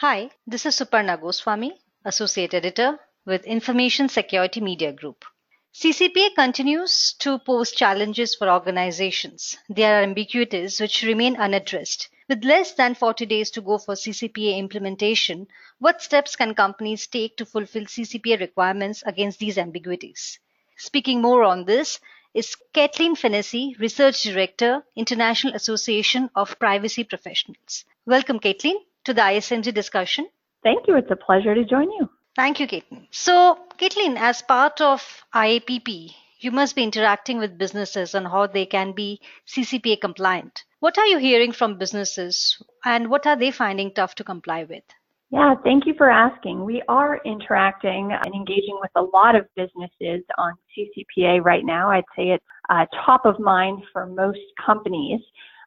Hi, this is Suparna Goswami, Associate Editor with Information Security Media Group. CCPA continues to pose challenges for organizations. There are ambiguities which remain unaddressed. With less than 40 days to go for CCPA implementation, what steps can companies take to fulfill CCPA requirements against these ambiguities? Speaking more on this is Kathleen Fennessy, Research Director, International Association of Privacy Professionals. Welcome, Kathleen to the ISMG discussion. Thank you. It's a pleasure to join you. Thank you, Caitlin. So, Caitlin, as part of IAPP, you must be interacting with businesses on how they can be CCPA compliant. What are you hearing from businesses and what are they finding tough to comply with? Yeah, thank you for asking. We are interacting and engaging with a lot of businesses on CCPA right now. I'd say it's uh, top of mind for most companies.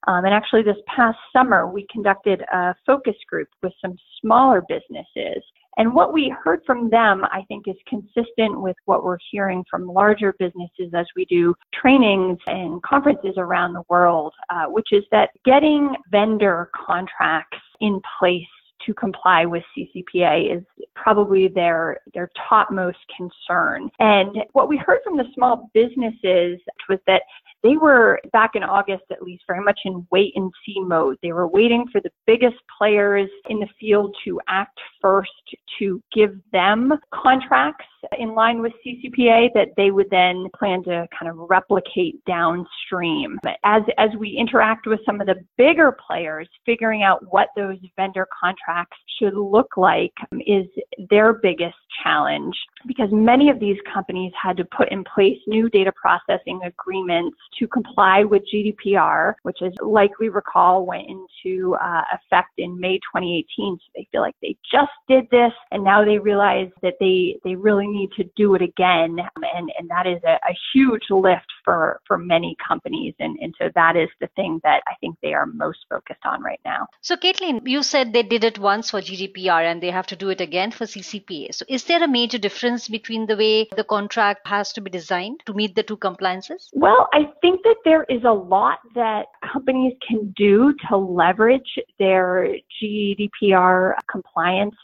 Um, and actually, this past summer, we conducted a focus group with some smaller businesses. And what we heard from them, I think, is consistent with what we're hearing from larger businesses as we do trainings and conferences around the world, uh, which is that getting vendor contracts in place to comply with CCPA is probably their their topmost concern. And what we heard from the small businesses was that they were back in August at least very much in wait and see mode. They were waiting for the biggest players in the field to act first to give them contracts in line with CCPA that they would then plan to kind of replicate downstream. As as we interact with some of the bigger players, figuring out what those vendor contracts should look like is their biggest challenge because many of these companies had to put in place new data processing agreements to comply with GDPR, which is like we recall went into uh, effect in May 2018. So they feel like they just did this and now they realize that they, they really need to do it again. And, and that is a, a huge lift for, for many companies. And, and so that is the thing that I think they are most focused on right now. So, Caitlin, you said they did it once for GDPR and they have to do it again for CCPA. So, is there a major difference between the way the contract has to be designed to meet the two compliances? Well, I think that there is a lot that companies can do to leverage their GDPR compliance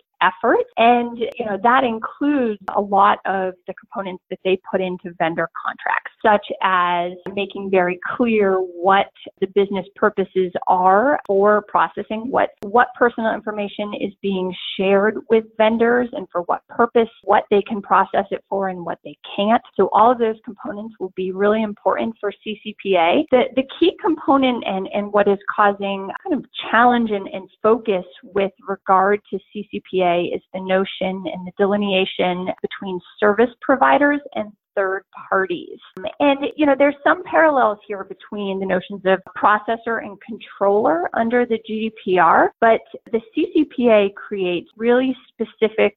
And, you know, that includes a lot of the components that they put into vendor contracts, such as making very clear what the business purposes are for processing, what, what personal information is being shared with vendors and for what purpose, what they can process it for and what they can't. So all of those components will be really important for CCPA. The, the key component and, and what is causing kind of challenge and, and focus with regard to CCPA is the notion and the delineation between service providers and third parties. And, you know, there's some parallels here between the notions of processor and controller under the GDPR, but the CCPA creates really specific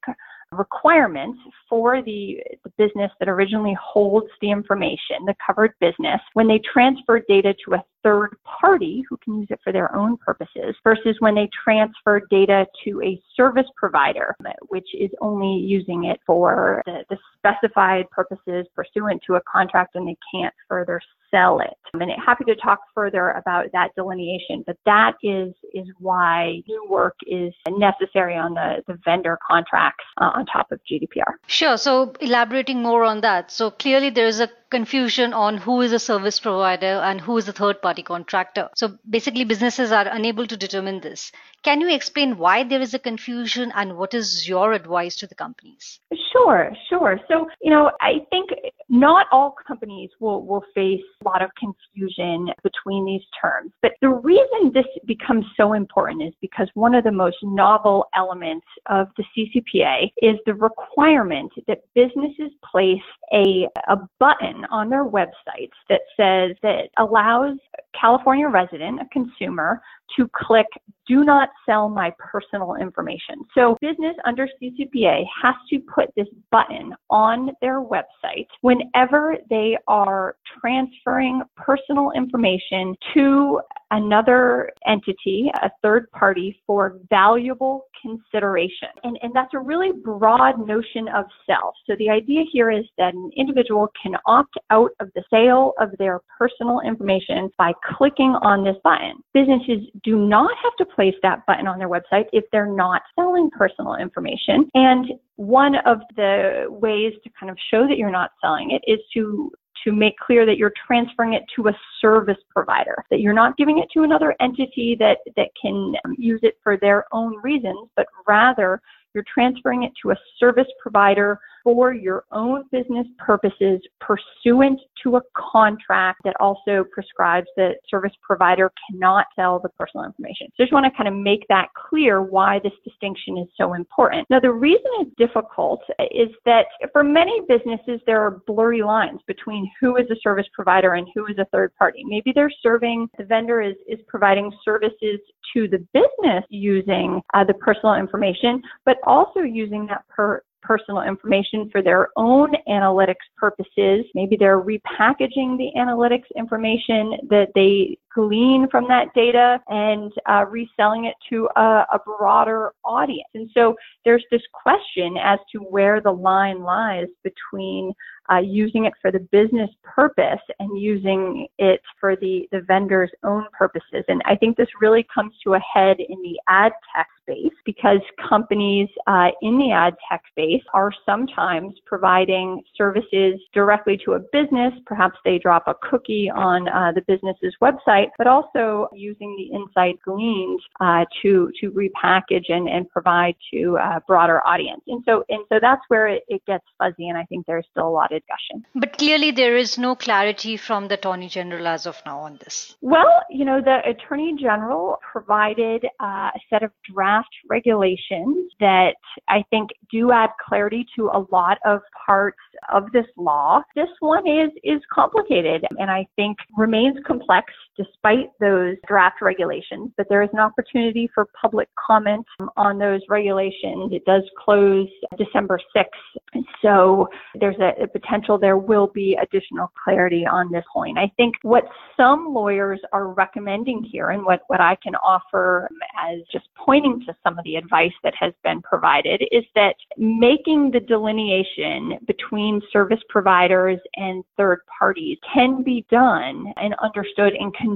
requirements for the, the business that originally holds the information, the covered business, when they transfer data to a third party who can use it for their own purposes versus when they transfer data to a service provider, which is only using it for the, the specified purposes pursuant to a contract and they can't further sell it. I'm happy to talk further about that delineation, but that is is why new work is necessary on the, the vendor contracts uh, on top of GDPR. Sure. So elaborating more on that. So clearly there is a confusion on who is a service provider and who is a third party contractor. So basically businesses are unable to determine this. Can you explain why there is a confusion and what is your advice to the companies? Sure, sure. So, you know, I think not all companies will, will face a lot of confusion between these terms. But the reason this becomes so important is because one of the most novel elements of the CCPA is the requirement that businesses place a, a button on their websites that says that allows California resident, a consumer, to click do not sell my personal information. So business under CCPA has to put this button on their website whenever they are transferring personal information to another entity, a third party for valuable consideration. And, and that's a really broad notion of self. So the idea here is that an individual can opt out of the sale of their personal information by clicking on this button. Businesses do not have to place that button on their website if they're not selling personal information. And one of the ways to kind of show that you're not selling it is to to make clear that you're transferring it to a service provider, that you're not giving it to another entity that, that can use it for their own reasons, but rather you're transferring it to a service provider for your own business purposes pursuant to a contract that also prescribes that service provider cannot sell the personal information. So I just want to kind of make that clear why this distinction is so important. Now, the reason it's difficult is that for many businesses, there are blurry lines between who is a service provider and who is a third party. Maybe they're serving, the vendor is, is providing services to the business using uh, the personal information, but also using that per personal information for their own analytics purposes. Maybe they're repackaging the analytics information that they glean from that data and uh, reselling it to a, a broader audience. And so there's this question as to where the line lies between uh, using it for the business purpose and using it for the, the vendor's own purposes. And I think this really comes to a head in the ad tech space because companies uh, in the ad tech space are sometimes providing services directly to a business. Perhaps they drop a cookie on uh, the business's website, but also using the insight gleaned uh, to to repackage and, and provide to a broader audience. And so and so that's where it, it gets fuzzy, and I think there's still a lot of discussion. But clearly, there is no clarity from the Attorney General as of now on this. Well, you know, the Attorney General provided uh, a set of draft regulations that I think do add clarity to a lot of parts of this law. This one is is complicated and I think remains complex despite those draft regulations, but there is an opportunity for public comment um, on those regulations. It does close December 6th. So there's a, a potential there will be additional clarity on this point. I think what some lawyers are recommending here and what, what I can offer um, as just pointing to some of the advice that has been provided is that making the delineation between service providers and third parties can be done and understood in conjunction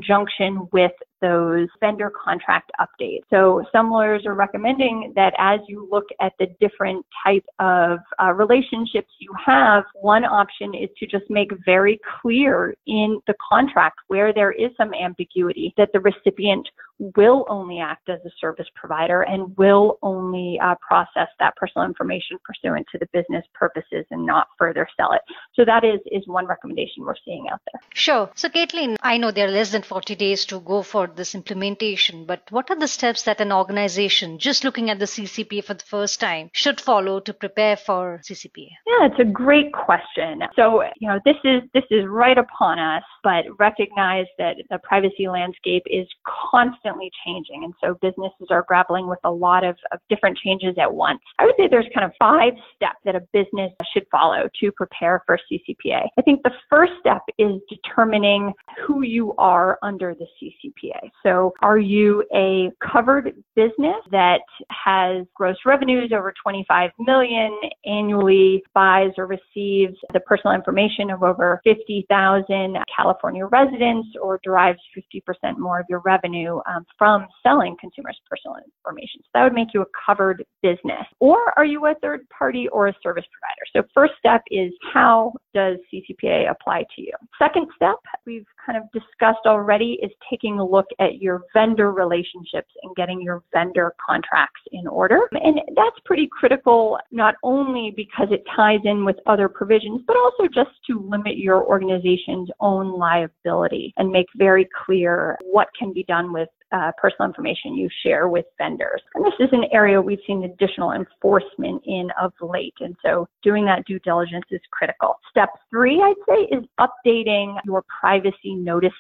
with those vendor contract updates. So some lawyers are recommending that as you look at the different type of uh, relationships you have, one option is to just make very clear in the contract where there is some ambiguity that the recipient will only act as a service provider and will only uh, process that personal information pursuant to the business purposes and not further sell it. So that is, is one recommendation we're seeing out there. Sure. So Caitlin, I know there are less than 40 days to go for this implementation, but what are the steps that an organization just looking at the CCPA for the first time should follow to prepare for CCPA? Yeah, it's a great question. So, you know, this is this is right upon us, but recognize that the privacy landscape is constantly changing. And so businesses are grappling with a lot of, of different changes at once. I would say there's kind of five steps that a business should follow to prepare for CCPA. I think the first step is determining who you are under the CCPA. So are you a covered business that has gross revenues over 25 million annually, buys or receives the personal information of over 50,000 California residents, or derives 50% more of your revenue um, from selling consumers' personal information? So that would make you a covered business. Or are you a third party or a service provider? So first step is how does CCPA apply to you? Second step, we've kind of discussed already, is taking a look at your vendor relationships and getting your vendor contracts in order. And that's pretty critical, not only because it ties in with other provisions, but also just to limit your organization's own liability and make very clear what can be done with uh, personal information you share with vendors. And this is an area we've seen additional enforcement in of late. And so doing that due diligence is critical. Step three, I'd say, is updating your privacy notices.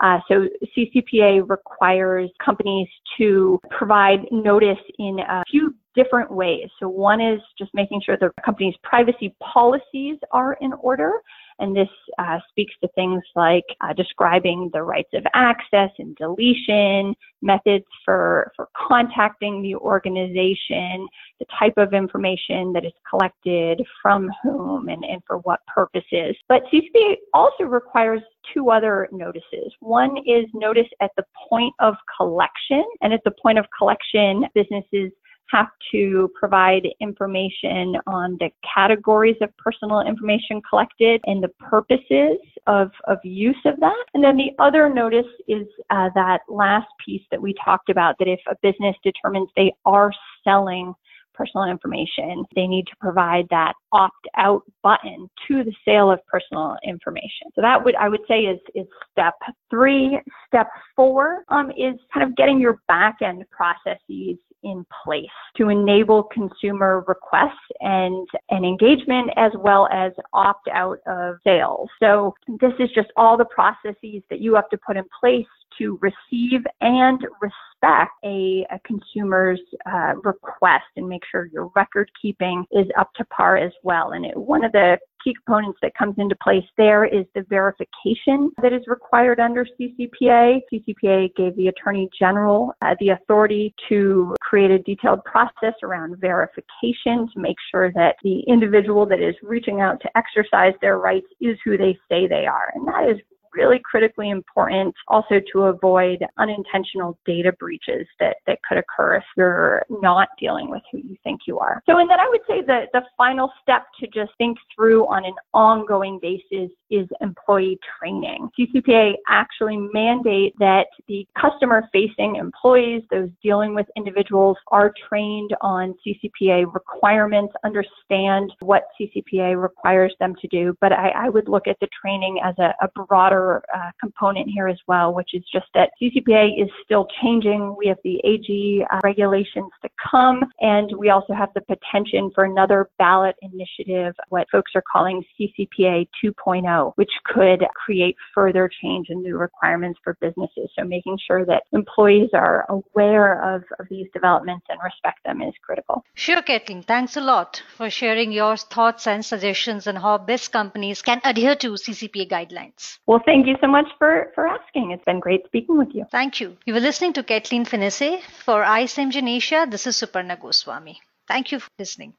Uh, so CCPA requires companies to provide notice in a few different ways. So one is just making sure the company's privacy policies are in order. And this uh, speaks to things like uh, describing the rights of access and deletion, methods for, for contacting the organization, the type of information that is collected, from whom, and, and for what purposes. But CCPA also requires two other notices. One is notice at the point of collection, and at the point of collection, businesses have to provide information on the categories of personal information collected and the purposes of, of use of that. And then the other notice is uh, that last piece that we talked about that if a business determines they are selling personal information, they need to provide that opt out button to the sale of personal information. So that would, I would say is, is step three. Step four um, is kind of getting your back end processes in place to enable consumer requests and, and engagement as well as opt out of sales. So this is just all the processes that you have to put in place to receive and respect a, a consumer's uh, request and make sure your record keeping is up to par as well. And it, one of the key components that comes into place there is the verification that is required under CCPA. CCPA gave the Attorney General uh, the authority to create a detailed process around verification to make sure that the individual that is reaching out to exercise their rights is who they say they are. And that is really critically important also to avoid unintentional data breaches that, that could occur if you're not dealing with who you think you are. So, and then I would say that the final step to just think through on an ongoing basis is employee training. CCPA actually mandate that the customer facing employees, those dealing with individuals are trained on CCPA requirements, understand what CCPA requires them to do. But I, I would look at the training as a, a broader uh, component here as well, which is just that CCPA is still changing. We have the AG uh, regulations to come, and we also have the potential for another ballot initiative, what folks are calling CCPA 2.0 which could create further change and new requirements for businesses. So making sure that employees are aware of, of these developments and respect them is critical. Sure, Kathleen. Thanks a lot for sharing your thoughts and suggestions on how best companies can adhere to CCPA guidelines. Well, thank you so much for, for asking. It's been great speaking with you. Thank you. You were listening to Kathleen Fennessy for ISMG Asia. This is Suparna Goswami. Thank you for listening.